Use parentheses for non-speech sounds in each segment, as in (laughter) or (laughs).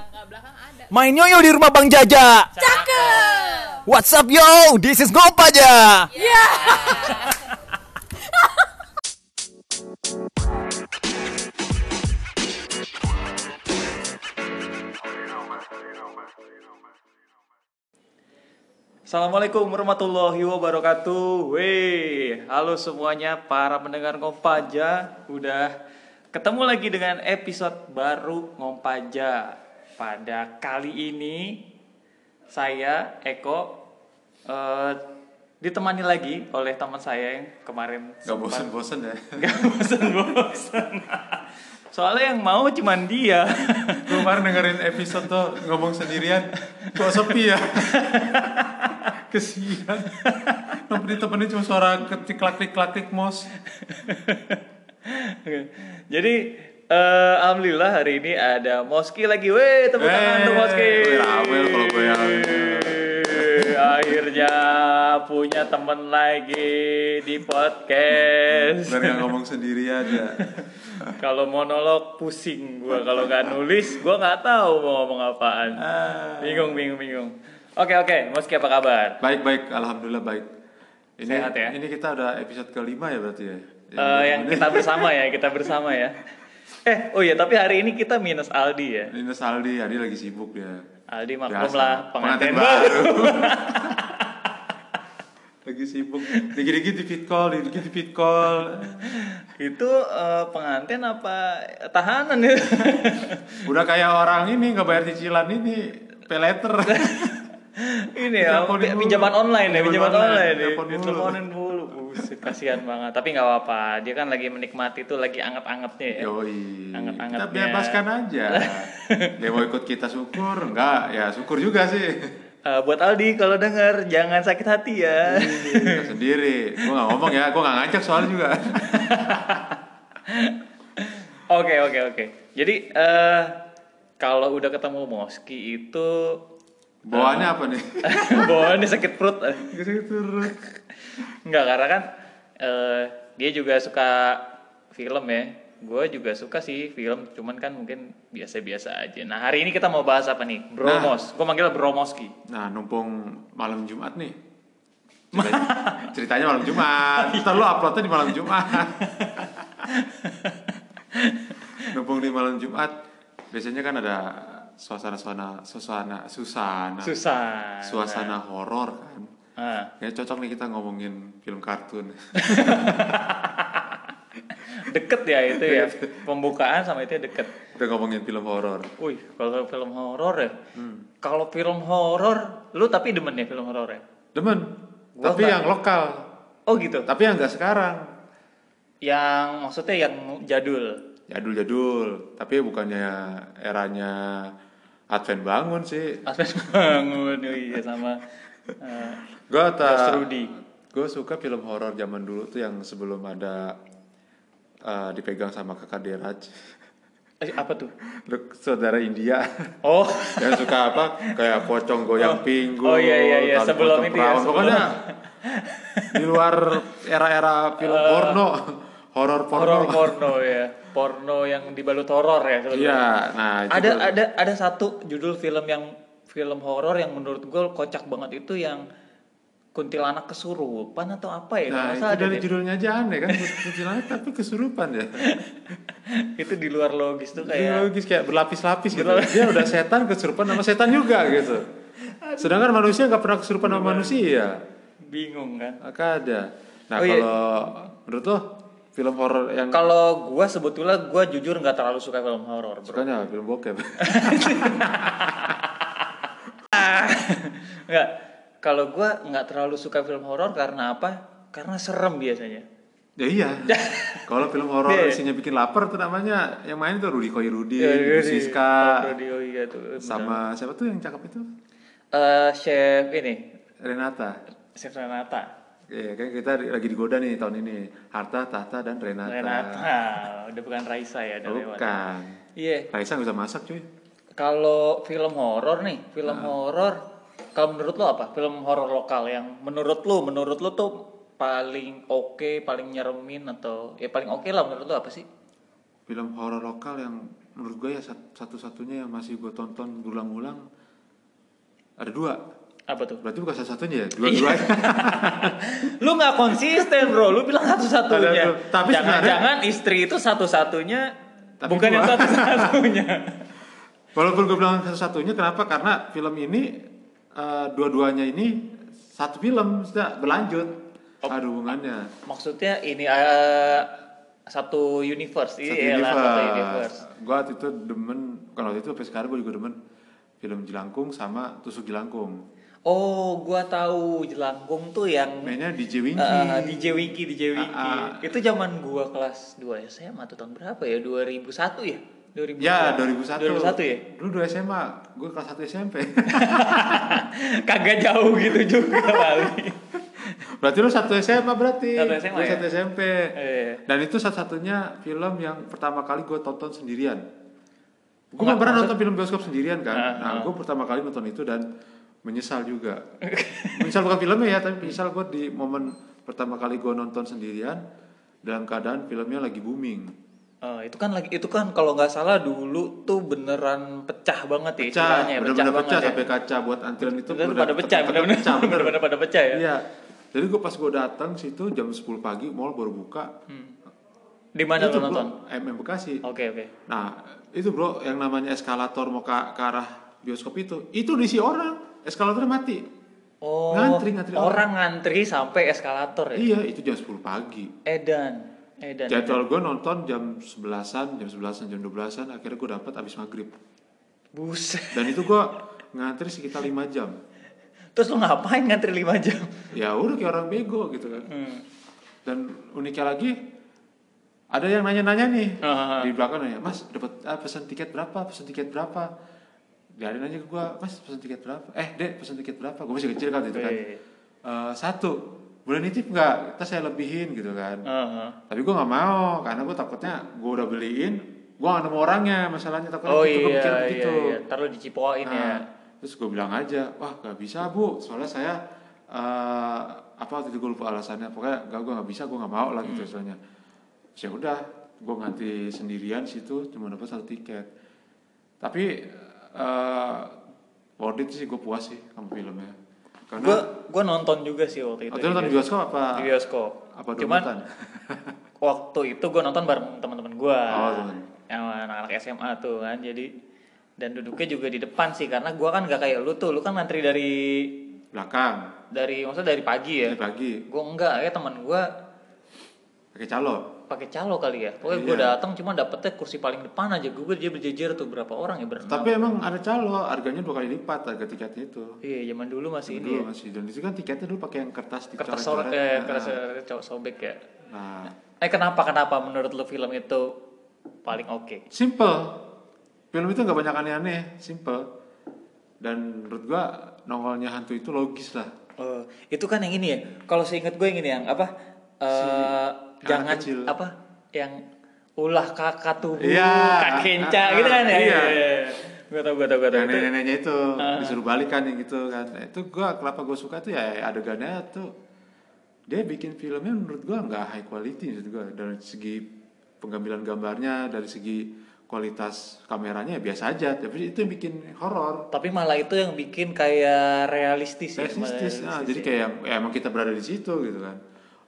tangga belakang ada. Main yoyo di rumah Bang Jaja. Cakep. What's up yo? This is Ngopaja. Iya. Assalamualaikum warahmatullahi wabarakatuh. Weh, halo semuanya para pendengar Ngompaja. Udah ketemu lagi dengan episode baru Ngompaja. Pada kali ini saya Eko eh, ditemani lagi oleh teman saya yang kemarin Gak bosen-bosen ya? (laughs) Gak bosan-bosan. Soalnya yang mau cuman dia. Kemarin dengerin episode tuh ngomong sendirian Kok sepi ya? (laughs) Kesian. Ditemenin cuma suara ketik klik klik mos Jadi eh, alhamdulillah hari ini ada Moski lagi. Weh, tepuk tangan untuk Moski. Rawel kalau gue yang Akhirnya punya temen lagi di podcast. Biar gak ngomong sendirian ya (laughs) Kalau monolog pusing gua kalau nggak nulis gua nggak tahu mau ngomong apaan. Ah. Bingung bingung bingung. Oke oke, Moski apa kabar? Baik-baik, Alhamdulillah baik ini, Sehat ya? Ini kita udah episode kelima ya berarti ya Eh, yang kita bersama ya, kita bersama ya. (laughs) Eh, oh iya, tapi hari ini kita minus Aldi ya. Ini Saldi, Adi lagi sibuk ya Aldi maklum lah, Pengantin pengantin baru. (laughs) Lagi sibuk Dikit-dikit di fit call, dikit-dikit di fit call Itu eh, pengantin apa tahanan ya? (laughs) Udah kayak orang ini nggak bayar cicilan ini pay letter (laughs) ini ya, pinjaman online ya, pinjaman online. ya. Buset, kasihan banget. Tapi nggak apa-apa, dia kan lagi menikmati tuh lagi anget-angetnya ya. Yoi. Anget-angetnya. Kita bebaskan aja. (laughs) Dia mau ikut kita syukur, enggak? Ya syukur juga sih. Eh, buat Aldi kalau denger jangan sakit hati ya. Kita sendiri. Gua nggak ngomong ya, gua nggak ngajak soalnya juga. (laughs) Oke oke oke. Jadi eh kalau udah ketemu Moski itu Bawaannya apa nih? (laughs) bawaannya sakit perut. Gitu Enggak karena kan eh, dia juga suka film ya. Gue juga suka sih film, cuman kan mungkin biasa-biasa aja. Nah hari ini kita mau bahas apa nih? Bromos. Gue manggil Bromoski. Nah, numpung malam Jumat nih. (laughs) Ceritanya, ceritanya malam Jumat. (laughs) Ntar lu uploadnya di malam Jumat. (laughs) numpung di malam Jumat, biasanya kan ada suasana-suasana, suasana, susana, Susah. suasana horor kan. Ah. Ya cocok nih kita ngomongin film kartun. (laughs) Deket ya itu ya. Pembukaan sama itu deket. Kita ngomongin film horor. Wih, kalau film horor ya. Kalau film horor, lu tapi demen ya film horor ya? Demen. Gua tapi yang lokal. Oh gitu. Tapi yang nggak sekarang. Yang maksudnya yang jadul. Jadul-jadul. Tapi bukannya eranya Advent bangun sih. Aspen (laughs) bangun, oh iya sama. Gue Rudy. Gue suka film horor zaman dulu tuh yang sebelum ada eh, dipegang sama kakak Deraj. eh, apa tuh? Lu saudara India. Oh, (laughs) yang suka apa kayak pocong goyang pinggul Oh, iya, iya, iya. Sebelum itu ya, sebelum- pokoknya di luar era-era film porno horor porno horor porno ya. Porno yang dibalut horor ya iya nah Ada ada ada satu judul film yang film horor yang menurut gue kocak banget itu yang kuntilanak kesurupan atau apa ya? nah itu dari deh. judulnya aja aneh kan (laughs) kuntilanak tapi kesurupan ya. Itu di luar logis tuh Kayak kayak logis kayak berlapis-lapis gitu. Dia udah setan kesurupan sama setan juga gitu. Sedangkan manusia nggak pernah kesurupan sama manusia. Bingung kan. maka ada. Nah Oh, iya. kalau menurut lo film horor yang Kalau gua sebetulnya gua jujur nggak terlalu suka film horor, sukanya film bokep (laughs) Nggak. Kalau gua nggak terlalu suka film horor karena apa? Karena serem biasanya. Ya iya. Kalau film horor Iya. isinya bikin lapar tuh namanya yang main tuh Rudy Koi Rudy, Ya, Ibu iya, Siska, Radio iya tuh. bener. sama siapa tuh yang cakep itu? Eh, chef ini, Renata. chef Renata. Iya, kan kita lagi digoda nih tahun ini. Harta, Tahta dan Renata. Renata, udah bukan Raisa ya, udah lewat. Bukan. Iya. Raisa nggak bisa masak cuy. Kalau film horor nih, film Nah. horor, kalau menurut lo apa? Film horor lokal yang menurut lo, menurut lo tuh paling oke, paling nyeremin atau ya paling oke lah menurut lo apa sih? Film horor lokal yang menurut gue ya sat- satu-satunya yang masih gue tonton berulang-ulang ada dua. Apa tuh? Berarti bukan satu-satunya ya, dua-duanya. (laughs) Lu nggak konsisten bro, lu bilang satu-satunya. Ada- tapi Jangan-jangan istri itu satu-satunya, Tapi bukan yang gua- satu-satunya. (laughs) Walaupun gue bilang satu-satunya, kenapa? Karena film ini eh, dua-duanya ini satu film sudah berlanjut. Ada hubungannya. Maksudnya ini eh, satu universe, Satu iya lah, satu universe. Gue waktu itu demen, kalau waktu itu sampai sekarang gue juga demen film Jelangkung sama Tusuk Jelangkung. Oh, gua tahu Jelangkung tuh yang Mainnya DJ Winky. eh, DJ Wiki, DJ Wiki. Ah, ah. Itu zaman gua kelas 2 SMA tuh tahun berapa ya? 2001 ya? 2000 Ya, 2001. 2001 ya? Dulu 2 SMA, gue kelas 1 SMP. (laughs) Kagak jauh gitu juga (laughs) kali. berarti lu satu SMA berarti. Satu SMA Gua ya? satu SMP. Eh. Dan itu satu-satunya film yang pertama kali gue tonton sendirian. Gue Nggak, gak pernah nonton film bioskop sendirian kan. Ah, nah, ah. gue pertama kali nonton itu dan menyesal juga. (laughs) menyesal bukan filmnya ya, tapi menyesal gue di momen pertama kali gue nonton sendirian dalam keadaan filmnya lagi booming. Oh, itu kan lagi itu kan kalau nggak salah dulu tuh beneran pecah banget ya Pecah, istilahnya, bener-bener pecah, banget ya. sampai kaca buat antrian itu. Udah pada pecah, tetep bener-bener pecah, bener. bener-bener pada pecah ya. Iya. Jadi gue pas gue datang situ jam 10 pagi, mall baru buka. Hmm. Di mana lu nonton? MM Bekasi. Oke, oke. Nah, itu bro, yang namanya eskalator mau ke, ke arah bioskop itu, itu diisi orang, eskalatornya mati. Oh, Ngantri, ngantri orang ngantri sampai eskalator ya. Iya, itu jam 10 pagi. Edan, edan. Jadwal gue nonton jam 11-an, jam 11-an, jam 12-an, akhirnya gue dapat abis maghrib. Buset. Dan itu gue ngantri sekitar 5 jam. Terus lu ngapain ngantri 5 jam? Ya udah kayak orang bego gitu kan. Hmm. Dan uniknya lagi, ada yang nanya-nanya nih Ah. di belakang nanya, Mas dapat ah, pesan tiket berapa? Pesan tiket berapa? Dia ada nanya ke gua, Mas pesan tiket berapa? Eh dek pesan tiket berapa? Gue masih kecil kan itu kan. "Eh, satu, boleh nitip nggak? Kita saya lebihin gitu kan. Heeh. Tapi gua nggak mau karena gua takutnya gua udah beliin, gua nggak nemu orangnya masalahnya takutnya Oh gitu, iya, iya, begitu. iya. Taruh dicipoin ya. Nah, Terus gue bilang aja, wah gak bisa bu, soalnya saya eh, apa waktu itu gue lupa alasannya, pokoknya gak gue nggak bisa, gue nggak mau lah Hmm. gitu soalnya. Ya udah, gue ngantri sendirian situ, cuma dapat satu tiket. Tapi eh worth it sih, gue puas sih sama filmnya. Karena Gua gua nonton juga sih waktu itu. waktu itu nonton di bioskop apa? Di bioskop. Apa Cuman (laughs) waktu itu gue nonton bareng teman-teman gue Oh, yang anak-anak SMA tuh kan jadi dan duduknya juga di depan sih karena gue kan gak kayak lu tuh lu kan ngantri dari Belakang, dari maksudnya dari pagi ya dari pagi, gue enggak ya teman gue pakai calo. Pakai calo kali ya pokoknya gue Iya. datang cuma dapetnya kursi paling depan aja gue dia berjejer tuh berapa orang ya berenam Tapi emang ada calo, harganya dua kali lipat harga tiketnya itu. iya zaman dulu masih ini dulu ya. masih dan itu kan tiketnya dulu pakai yang kertas kertas dicoret-coret. sobek eh, Nah, kertas cowok sobek ya nah eh kenapa kenapa menurut lu film itu paling oke simple film itu nggak banyak aneh-aneh simple dan menurut gua nongolnya hantu itu logis lah Oh, itu kan yang ini ya. Kalau seingat gue yang ini yang apa? eh anak jangan kecil. apa? Yang ulah kakak tubuh, Iya, kak kenca ah, gitu kan ya. iya. Gue tau, gue tau, gue tau. Itu- nenek-neneknya itu Ah. disuruh balikan yang gitu kan Nah, itu gua kenapa gua suka tuh ya adegannya tuh dia bikin filmnya menurut gua nggak high quality menurut gua dari segi pengambilan gambarnya dari segi kualitas kameranya ya biasa aja tapi itu yang bikin horor Tapi malah itu yang bikin kayak realistis ya. malah realistis nah, realistis jadi ya. kayak ya, emang kita berada di situ gitu kan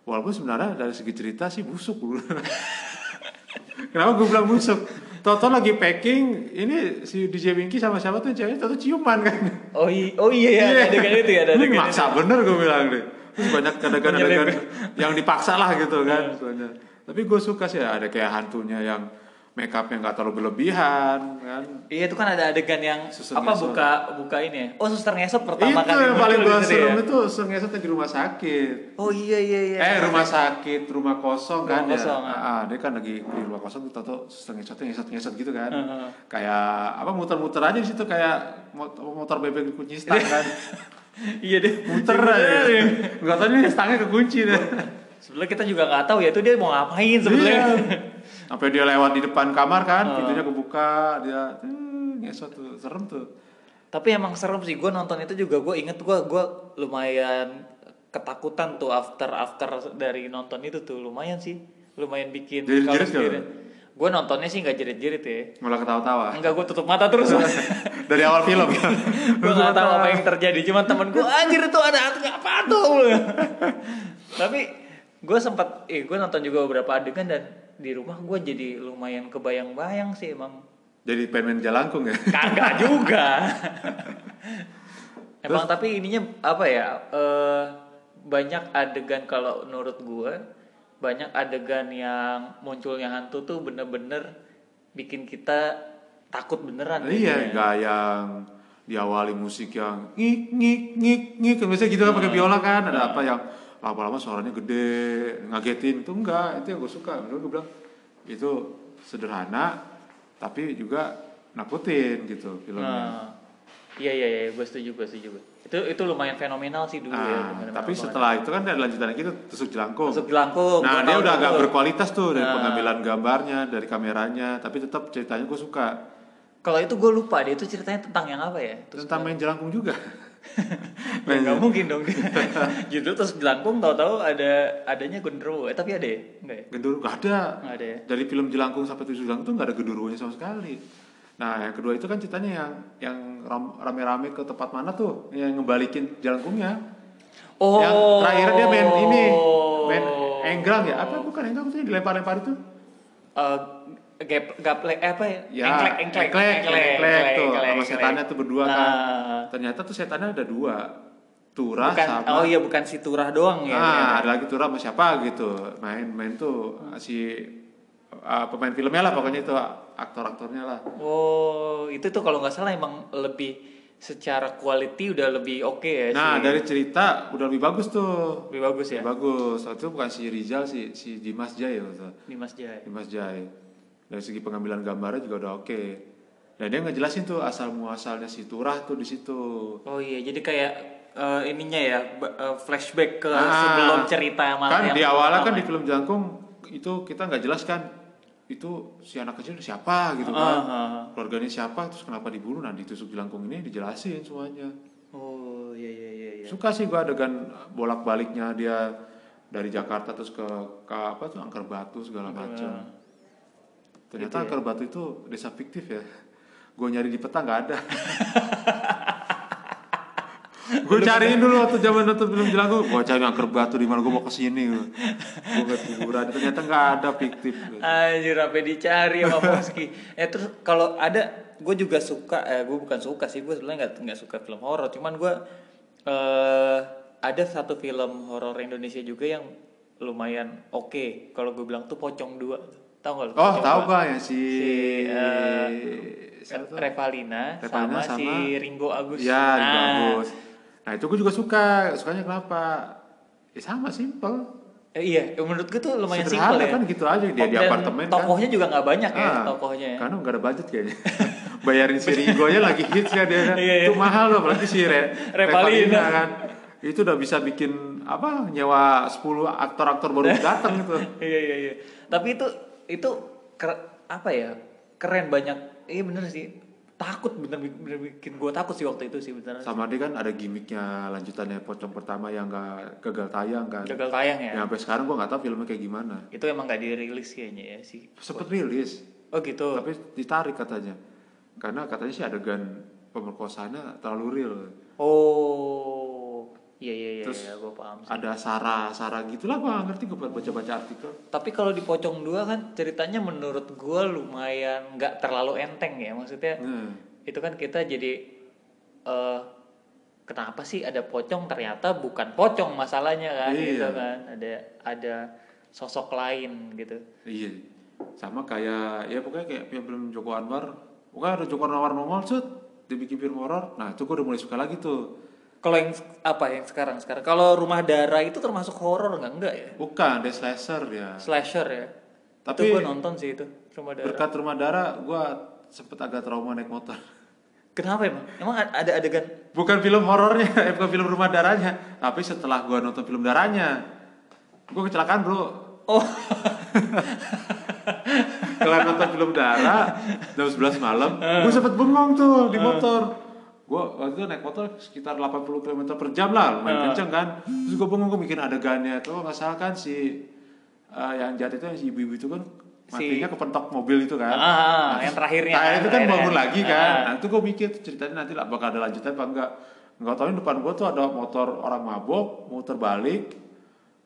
walaupun sebenarnya dari segi cerita sih busuk. (laughs) Kenapa gue bilang busuk? Toto lagi packing ini si DJ Winky sama siapa tuh? Ceweknya Toto ciuman kan? Oh, i- oh iya ya, ada adegan itu ya, ada adegan maksa bener gue bilang deh. Terus banyak adegan-adegan Menyelip. yang dipaksa lah gitu kan soalnya tapi gue suka sih ada kayak hantunya yang make upnya nggak terlalu berlebihan kan Iya itu kan ada adegan yang Suster apa ngesot. buka buka ini ya. Oh suster ngesot pertama itu kali. yang paling gue serem ya. itu suster ngesotnya di rumah sakit Oh iya iya iya. Eh rumah sakit, rumah kosong kan Rumah ya. kosong, ah. Ah, dia kan lagi di rumah kosong tuh tato suster ngesotnya ngesot-ngesot gitu kan. Heeh. Kayak apa muter-muter aja di situ kayak motor, motor bebek dikunci stang kan. (laughs) Iya deh. Muter aja. Enggak tahu ini stangnya kekunci deh. Sebenarnya kita juga nggak tahu ya itu dia mau ngapain sebenarnya. (laughs) Sampai dia lewat di depan kamar kan, Oh. pintunya kebuka, dia eh, ngesot tuh, serem tuh. Tapi emang serem sih gue nonton itu juga gue inget gue gue lumayan ketakutan tuh after after dari nonton itu tuh lumayan sih lumayan bikin Jerit-jerit nggak sendiri. lo? gue nontonnya sih nggak jerit-jerit ya Malah ketawa-tawa. enggak gue tutup mata terus (laughs) Dari awal film gue nggak tahu apa yang terjadi cuman temen gue anjir itu ada apa tuh (laughs) tapi gue sempat eh gue nonton juga beberapa adegan dan di rumah gue jadi lumayan kebayang-bayang sih emang. Jadi pengen jalangkung ya. kagak (laughs) juga. Emang tapi ininya apa ya eh, banyak adegan kalau menurut gue banyak adegan yang munculnya hantu tuh bener-bener bikin kita takut beneran Iya, ya. nggak yang diawali musik yang ngik ngik ngik ngik. Kan biasanya gitu kan pakai biola kan. Ada apa yang lama-lama suaranya gede ngagetin itu enggak itu yang gue suka menurut gue bilang itu sederhana tapi juga nakutin gitu filmnya Nah, iya iya iya, gue setuju gue setuju. Itu itu lumayan fenomenal sih dulu ya. Nah, fenomenal tapi banget. setelah itu kan ada lanjutannya gitu tusuk jelangkung masuk jelangkung. nah dia udah tuh. agak berkualitas tuh dari Nah. pengambilan gambarnya dari kameranya tapi tetap ceritanya gue suka Kalau itu gue lupa dia itu ceritanya tentang yang apa ya? Terus tentang main jelangkung juga (laughs) (laughs) ya, nggak mungkin dong. (laughs) Judul terus jelangkung tahu-tahu ada adanya gondrowo. Eh tapi ada ya? Enggak ya? Gendur gak ada Nggak ada ya. dari film jelangkung sampai tusuk jelangkung tuh nggak ada genderuwonya sama sekali nah yang kedua itu kan ceritanya yang yang ram- rame-rame ke tempat mana tuh yang ngebalikin jelangkungnya Oh. yang terakhir dia main ini main enggrang ya apa bukan enggrang tuh yang dilempar-lempar itu Eh, gap gaplek eh, apa ya? ya engklek engklek engklek, engklek tuh engklek, sama engklek. setannya tuh berdua kan Nah. ternyata tuh setannya ada dua turah Bukan, sama oh iya bukan si turah doang ya. ah ternyata. ada lagi turah sama siapa gitu main main tuh si uh, pemain filmnya lah pokoknya itu aktor-aktornya lah Oh, itu tuh kalau nggak salah emang lebih secara quality udah lebih oke ya Nah, si- dari cerita udah lebih bagus tuh. lebih bagus ya Lebih bagus. Itu bukan si Rizal si si Dimas Jai waktu. itu. di Mas Jai. Dimas Jai. Dari segi pengambilan gambarnya juga udah oke. Dan dia ngejelasin tuh asal muasalnya si Turah tuh di situ. Oh iya, jadi kayak eh, ininya ya eh, flashback ke Ah, sebelum cerita malah Kan yang di awalnya kan di film Jangkung itu kita nggak jelas kan itu si anak kecil siapa gitu Ah, kan. ah, ah. Keluarganya siapa terus kenapa dibunuh nah ditusuk jelangkung ini dijelasin semuanya. Oh iya iya iya. iya. Suka sih gua adegan bolak-baliknya dia dari Jakarta terus ke ke apa tuh Angker Batu segala macam. Ternyata Gitu ya. Angker Batu itu desa fiktif ya. Gue nyari di peta nggak ada. (laughs) gue cariin dulu waktu zaman nonton film Jelangkung. Gue cari Angker Batu di mana gue mau ke sini. Gue ke kuburan ternyata nggak ada fiktif. Anjir sampai dicari sama Moski. eh terus kalau ada gue juga suka eh gue bukan suka sih gue sebenarnya nggak nggak suka film horor cuman gue eh ada satu film horor Indonesia juga yang lumayan oke kalau gue bilang tuh Pocong dua tahu nggak? Oh tahu dua? gak ya si, Si, eh, tuh? Revalina, Revalina sama, si sama- Ringo Agus. Ya, Nah, bagus. Nah itu gue juga suka. Sukanya kenapa? Ya sama simple. Eh, iya, menurut gue tuh lumayan Sederhana simpel ya. kan gitu aja dia di apartemen kan. Tokohnya juga nggak banyak ya, Ah, tokohnya. ya. Karena nggak ada budget kayaknya. (laughs) Bayarin si Ringo nya lagi hits kan dia kan. (laughs) Iya, iya. Itu mahal loh apalagi si Re, Revalina. kan. Itu udah bisa bikin apa nyewa 10 aktor-aktor baru (laughs) datang gitu. iya iya iya. Tapi itu itu ker- apa ya? Keren banyak. Iya bener sih. Takut bener, bener bikin gue takut sih waktu itu sih bener. Sama dia kan ada gimmicknya lanjutannya pocong pertama yang nggak gagal tayang kan. Gagal tayang ya. Ya, sampai sekarang gua nggak tahu filmnya kayak gimana. Itu emang gak dirilis kayaknya ya sih. Sempet rilis, Oh gitu. tapi ditarik katanya. Karena katanya sih adegan pemerkosaannya terlalu real. Oh. Iya iya iya, Terus iya gue paham sih. Ada sara-sara gitulah gua nggak ngerti gua baca-baca artikel. Tapi kalau di Pocong 2 kan ceritanya menurut gue lumayan nggak terlalu enteng ya. Maksudnya Nah, itu kan kita jadi eh kenapa sih ada pocong ternyata bukan pocong masalahnya kan Iya. gitu kan ada ada sosok lain gitu iya. Sama kayak ya pokoknya kayak film Joko Anwar. Pokoknya ada Joko Anwar nongol set dibikin film horor. Nah, itu gua udah mulai suka lagi tuh. Kalau yang apa yang sekarang? Sekarang kalau rumah darah itu termasuk horor nggak? Enggak ya? Bukan, dia slasher ya. slasher ya? Tapi- itu gue nonton sih itu rumah darah. Berkat rumah darah gua sempet agak trauma naik motor. (laughs) kenapa emang? Emang ada adegan? Bukan film horornya, eh, (laughs) bukan film rumah darahnya, tapi setelah gua nonton film darahnya, gua kecelakaan bro. oh. (laughs) Kelar nonton film darah jam 11 malam, gua sempet bengong tuh di motor. Gua waktu itu naik motor sekitar 80 km per jam lah, lumayan kenceng kan. Terus gua bengong, gua bikin adegannya tuh nggak salah kan si eh, yang jahat itu yang si ibu-ibu itu kan matinya kepentok mobil itu kan. Ah, yang terakhirnya. Nah, itu kan bangun lagi kan. Ah. Nah, itu gue mikir ceritanya nanti lah bakal ada lanjutan apa enggak. Enggak tahu depan gue tuh ada motor orang mabok, mau terbalik.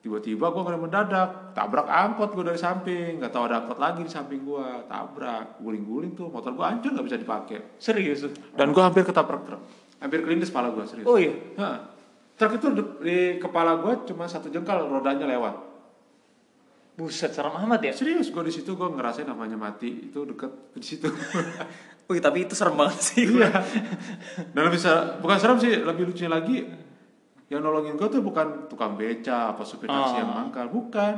Tiba-tiba gue kena mendadak, tabrak angkot gue dari samping, nggak tahu ada angkot lagi di samping gue, tabrak, guling-guling tuh, motor gue hancur nggak bisa dipakai. Serius. Dan gue hampir ketabrak truk, hampir kelindes kepala gue serius. Oh iya. Hah. Truk itu di, di kepala gue cuma satu jengkal rodanya lewat. Buset, serem amat ya. Serius gue di situ gue ngerasain namanya mati itu deket di situ. (laughs) Wih, tapi itu serem banget sih. iya. Dan lebih ser- bukan serem sih, lebih lucunya lagi yang nolongin gue tuh bukan tukang beca apa supir taksi Oh. yang mangkal, bukan.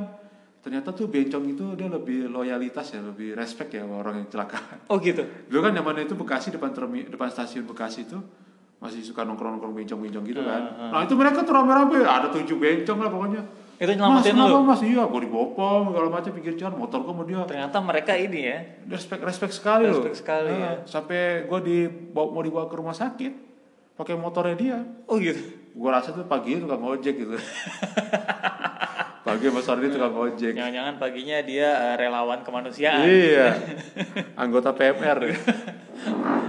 Ternyata tuh bencong itu dia lebih loyalitas ya, lebih respect ya sama orang yang celaka. Oh gitu. Dulu kan zaman itu Bekasi depan termi, depan stasiun Bekasi itu masih suka nongkrong-nongkrong bencong-bencong gitu kan. Hmm, Nah itu mereka tuh rame-rame, ada tujuh bencong lah pokoknya. Itu Mas, nyelamatin kenapa lu. mas? Iya, gue dibopong, segala macam pinggir jalan, motor gue sama dia. Ternyata mereka ini ya. Respect, respect sekali loh. Respect sekali, Nah, ya. Sampai gue dibawa, mau dibawa ke rumah sakit, pakai motornya dia. Oh gitu. Gue rasa tuh pagi itu tukang ojek gitu. (laughs) pagi sama sore dia tukang ojek. Jangan-jangan paginya dia eh, relawan kemanusiaan. Iya, (laughs) anggota PMR. (laughs)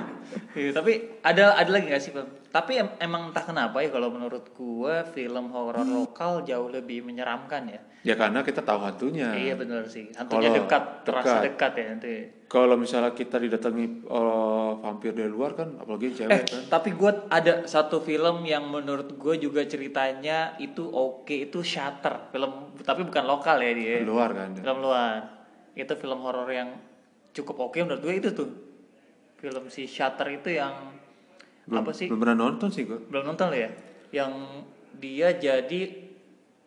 Iya, tapi ada ada lagi gak sih film? Tapi em- emang entah kenapa ya kalau menurut gua film horor lokal jauh lebih menyeramkan ya. ya karena kita tahu hantunya. Iya benar sih. Hantunya Kalau dekat, terasa dekat. dekat ya nanti. Kalau misalnya kita didatangi oleh vampir dari luar kan, apalagi cewek Eh, kan. tapi gua ada satu film yang menurut gua juga ceritanya itu oke, itu Shutter. Film tapi bukan lokal ya dia. Di luar kan. Film luar. Itu film horor yang cukup oke menurut gue itu tuh. Film si Shutter itu yang Belum, apa sih? belum pernah nonton sih gue. Belum nonton lo ya? Yang dia jadi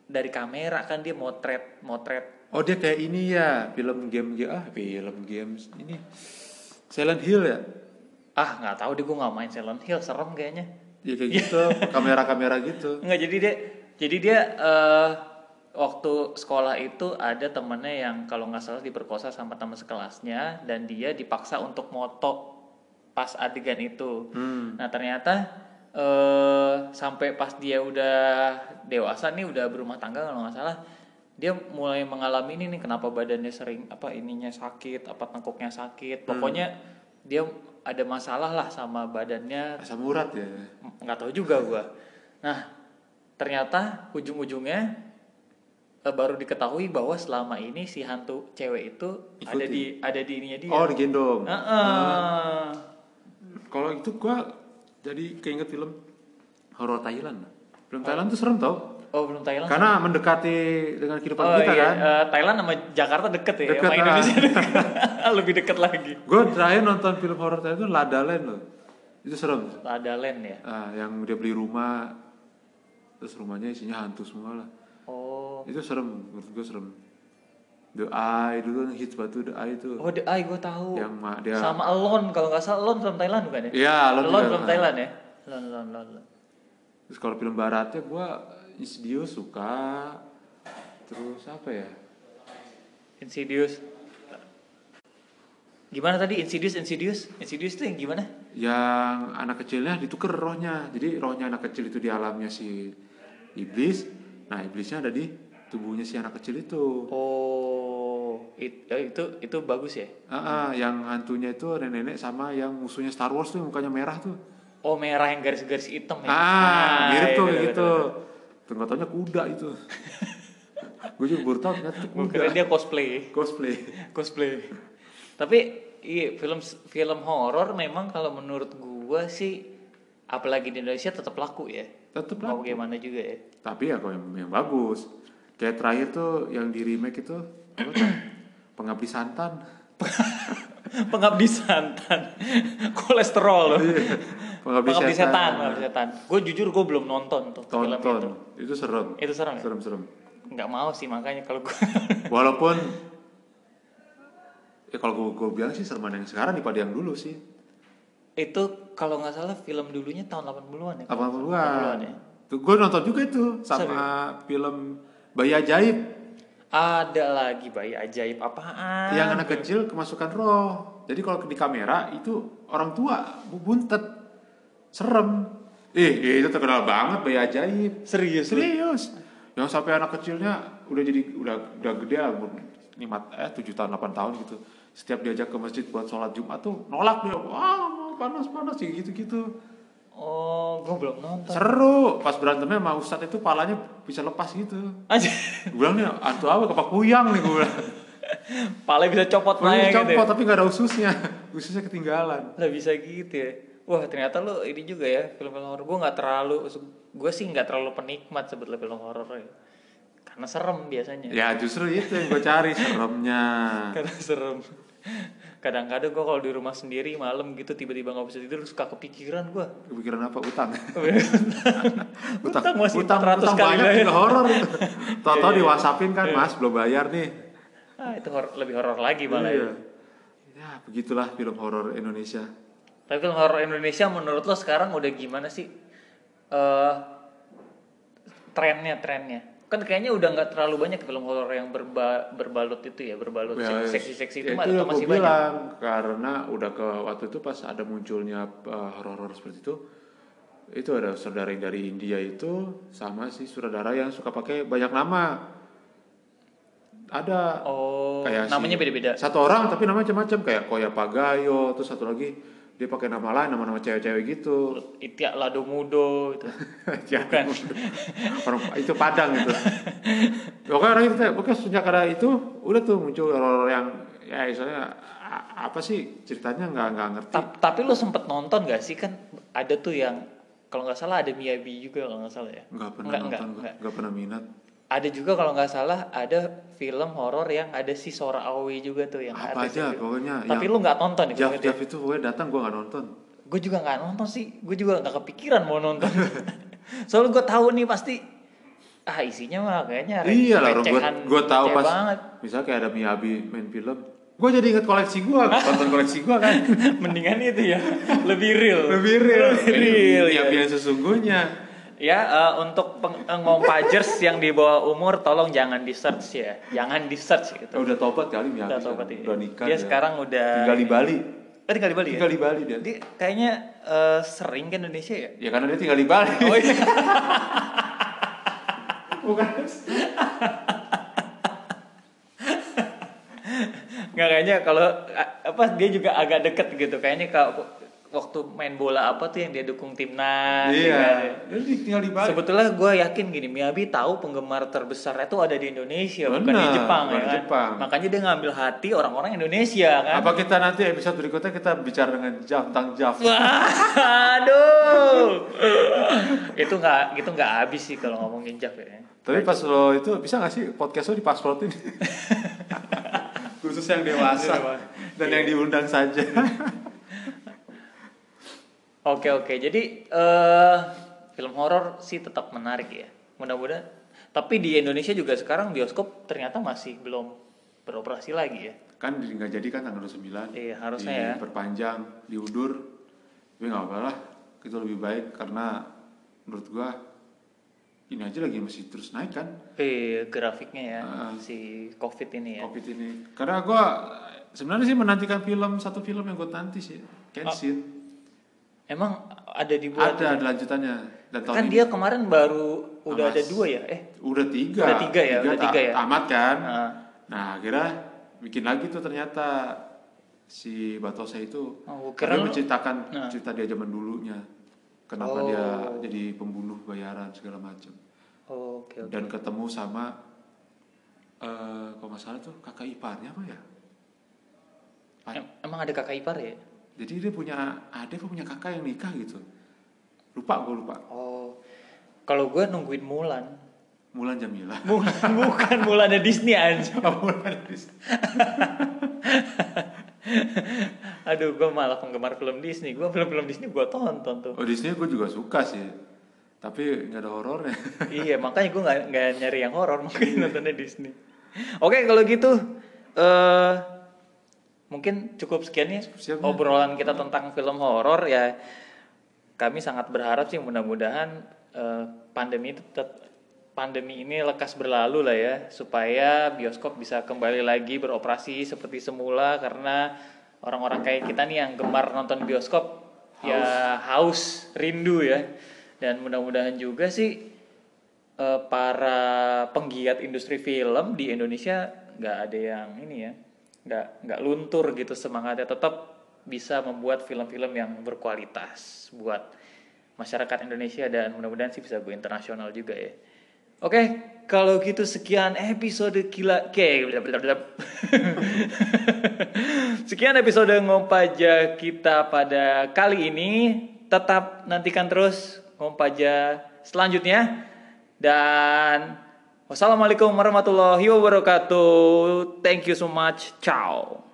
dari kamera kan dia motret, motret. Oh dia kayak ini ya, film game ah film games ini Silent Hill ya. Ah nggak tahu deh gue nggak main Silent Hill, serem kayaknya. Ya kayak gitu, kamera-kamera gitu. (laughs) Nggak jadi dia, jadi dia eh, waktu sekolah itu ada temennya yang kalau nggak salah diperkosa sama teman sekelasnya dan dia dipaksa untuk moto pas adegan itu. Hmm. Nah ternyata eh sampai pas dia udah dewasa nih udah berumah tangga kalau nggak salah dia mulai mengalami ini nih kenapa badannya sering apa ininya sakit apa tengkuknya sakit pokoknya dia ada masalah lah sama badannya Asam urat ya. nggak tahu juga gua nah ternyata ujung-ujungnya eh, baru diketahui bahwa selama ini si hantu cewek itu ada Ikutin. di ada di ininya dia Oh digendong. Heeh. Kalau itu gua jadi keinget film horor Thailand. Film Thailand tuh serem tau. oh belum Thailand Karena mendekati dengan kehidupan Oh kita iya, kan. eh, Thailand sama Jakarta deket ya, Deket, sama ah. Indonesia deket. (laughs) (laughs) lebih deket lagi. Gue terakhir nonton film horor Thailand itu Lada Land loh. Itu serem. Ada Land ya. Ah, yang dia beli rumah, terus rumahnya isinya hantu semua lah. Oh, Itu serem, menurut gue serem. The Eye dulu kan hits batu The Eye itu. oh The Eye gue tahu. Yang ma- dia- Sama Alone kalau nggak salah Alone film Thailand bukan ya? Iya, Alone Alone juga. film Thailand ya. Alone, Alone. Alone. Terus kalau film baratnya gue Insidious suka. Terus apa ya? Insidious. Gimana tadi Insidious Insidious? Insidious itu yang gimana? Yang anak kecilnya ditukar rohnya. Jadi rohnya anak kecil itu di alamnya si iblis. Nah iblisnya ada di tubuhnya si anak kecil itu. Oh, it- eh, itu itu bagus ya. Ah, ah, yang hantunya itu nenek-nenek sama yang musuhnya Star Wars tuh yang mukanya merah tuh. Oh merah yang garis-garis hitam ya. Ah, mirip iya, tuh gitu. nggak taunya kuda itu. (laughs) Gue juga baru tahu ternyata kuda. dia cosplay. Cosplay. (laughs) cosplay. Tapi iya film film horor memang kalau menurut gua sih apalagi di Indonesia tetap laku ya. Tetep Mau laku. gimana juga ya. Tapi ya kalau yang, yang bagus. Kayak terakhir tuh yang di remake itu apa? Pengabdi Santan. (laughs) Pengabdi santan. (laughs) Kolesterol loh. Pengabdi, Pengabdi Setan. setan, pengabdi setan. Gue jujur gue belum nonton tuh film itu. Itu serem. Itu serem ya? Serem-serem. Nggak mau sih makanya kalau gue. (laughs) Walaupun ya kalau gue, gue bilang sih sereman yang sekarang daripada yang dulu sih. itu kalau nggak salah film dulunya tahun 80-an ya. 80-an. ya. Tuh gue nonton juga itu sama film Bayi Ajaib Ada lagi bayi ajaib apaan? yang anak kecil kemasukan roh. Jadi kalau di kamera itu orang tua buntet serem. Eh, itu terkenal banget Bayi Ajaib. Serius? Serius. Yang sampai anak kecilnya udah jadi udah udah gede umur lima eh tujuh tahun 8 tahun gitu setiap diajak ke masjid buat sholat jumat tuh nolak dia wah panas panas ya gitu gitu Oh, gue belum nonton. seru pas berantemnya sama ustadz itu palanya bisa lepas gitu Aja. gue bilang nih antu apa kepak kuyang nih gue bilang Pala bisa copot Palanya naik gitu. copot ya. tapi nggak ada ususnya ususnya ketinggalan Lah bisa gitu ya. Wah ternyata lo ini juga ya film-film horor. Gue nggak terlalu, gue sih nggak terlalu penikmat sebetulnya film horor ya. Karena serem biasanya. ya justru itu yang gue cari seremnya (laughs) Karena serem. Kadang-kadang gue kalau di rumah sendiri malam gitu tiba-tiba nggak bisa tidur suka kepikiran gue. kepikiran apa (laughs) utang Utang masih utang, 400 utang kali banyak juga horor Toto Iya. di WhatsAppin kan mas belum bayar nih Ah itu hor- lebih horor lagi malah ya. Iya. ya begitulah film horor Indonesia Tapi film horor Indonesia menurut lo sekarang udah gimana sih? eh trennya trennya kan kayaknya udah nggak terlalu banyak film horor yang berba berbalut itu ya berbalut Ya, seksi-seksi itu ya itu masih banyak? bilang karena udah ke waktu itu pas ada munculnya uh, horor-horor seperti itu itu ada saudara yang dari India itu sama si saudara yang suka pakai banyak nama. Ada. Oh kayak si- namanya beda-beda? satu orang tapi namanya macam-macam kayak Koya Pagayo terus satu lagi dia pakai nama lain nama-nama cewek-cewek gitu. Itia Lado Mudo (laughs) itu Bukan. orang itu Padang itu. Pokoknya orang itu pokoknya sejak ada itu udah tuh muncul horor yang ya misalnya apa sih ceritanya nggak nggak ngerti. Ta- tapi lo sempet nonton gak sih? Kan ada tuh yang kalau nggak salah ada Miyabi juga kalau nggak salah ya. Nggak pernah Nggak, nonton nggak, gua. nggak. nggak pernah minat ada juga kalau nggak salah ada film horor yang ada si Sora Aoi juga tuh yang apa aja yang- pokoknya tapi lu nggak nonton ya Jav Jav itu pokoknya datang gua nggak nonton. Gue juga nggak nonton sih gue juga nggak kepikiran mau nonton. (laughs) Soalnya gue tahu nih pasti ah isinya mah kayaknya iya lah recehan- gua tahu pas banget. misalnya kayak ada Miyabi main film gua jadi inget koleksi gua nonton koleksi gua kan. (laughs) Mendingan itu ya lebih real. Lebih real. Lebih real ya. Miyabi yang sesungguhnya Ya, eh, untuk peng- eh, ngompajers yang di bawah umur tolong jangan di search ya. Jangan di search gitu. udah tobat kali Miyabi Udah tobat ya. udah nikah Dia sekarang udah tinggal di Bali Oh, tinggal di Bali ya? tinggal di Bali dia Dia kayaknya eh, sering ke Indonesia ya? Ya karena dia tinggal di Bali. Oh iya. (laughs) Bukan. Nggak kayaknya kalau apa dia juga agak deket gitu. Kayaknya kalau waktu main bola apa tuh yang dia dukung timnas. ya kan? iya. Dia di- tinggal di Bali. Sebetulnya gue yakin gini, Miyabi tahu penggemar terbesar itu ada di Indonesia, bukan di Jepang bukan ya di kan. Jepang. Makanya dia ngambil hati orang-orang Indonesia kan. Apa kita nanti episode berikutnya kita bicara dengan Jav tentang Jav? Wah, aduh. itu nggak gitu nggak habis sih kalau ngomongin Jav ya. Tapi pas lo itu bisa gak sih podcast lo dipasportin? (laughs) Khusus yang dewasa dan yang diundang saja. (laughs) Oke oke, jadi eh film horor sih tetap menarik ya. Mudah-mudahan. Tapi di Indonesia juga sekarang bioskop ternyata masih belum beroperasi lagi ya. kan nggak jadi kan tanggal 29 Iya, harusnya ya. diperpanjang diundur tapi nggak apa lah itu lebih baik karena menurut gua ini aja lagi masih terus naik kan Eh grafiknya ya Ah. si COVID ini ya. covid ini karena gua sebenarnya sih menantikan film satu film yang gua nanti sih Kenshin Emang ada dibuat ada ada lanjutannya dan tahun kan ini dia kemarin baru udah Amas. ada dua ya? Eh udah tiga Udah tiga ya, udah tiga ya. tamat kan Ah. nah akhirnya bikin lagi tuh ternyata si Batose itu Oh, lu- menceritakan Nah. cerita dia zaman dulunya kenapa Oh. dia jadi pembunuh bayaran segala macam oh, oke oke. dan ketemu sama eh kalau nggak salah tuh kakak iparnya apa ya Em- emang ada kakak ipar ya? Jadi dia punya adik punya kakak yang nikah gitu lupa gue lupa Oh. Kalau gue nungguin Mulan. Mulan Jamila (laughs) Mulan bukan Mulannya Disney aja. Mulan (laughs) Aduh, gue malah penggemar film Disney. Gue film-film Disney gue tonton tuh. oh Disney gue juga suka sih tapi nggak ada horornya (laughs) iya, makanya gue nggak nyari yang horor, makanya nontonnya Disney. Oke, kalau gitu eh mungkin cukup sekian ya Siap, ya. obrolan kita tentang film horor ya. Kami sangat berharap sih mudah-mudahan eh, pandemi itu tetap pandemi ini lekas berlalu lah ya supaya bioskop bisa kembali lagi beroperasi seperti semula karena orang-orang kayak kita nih yang gemar nonton bioskop ya haus rindu ya dan mudah-mudahan juga sih eh, para penggiat industri film di Indonesia nggak ada yang ini ya nggak nggak luntur gitu semangatnya tetap bisa membuat film-film yang berkualitas buat masyarakat Indonesia dan mudah-mudahan sih bisa go internasional juga ya. Oke kalau gitu sekian episode gila ke (laughs) sekian episode ngompaja kita pada kali ini. Tetap nantikan terus ngompaja selanjutnya. Dan wassalamualaikum warahmatullahi wabarakatuh. Thank you so much. Ciao.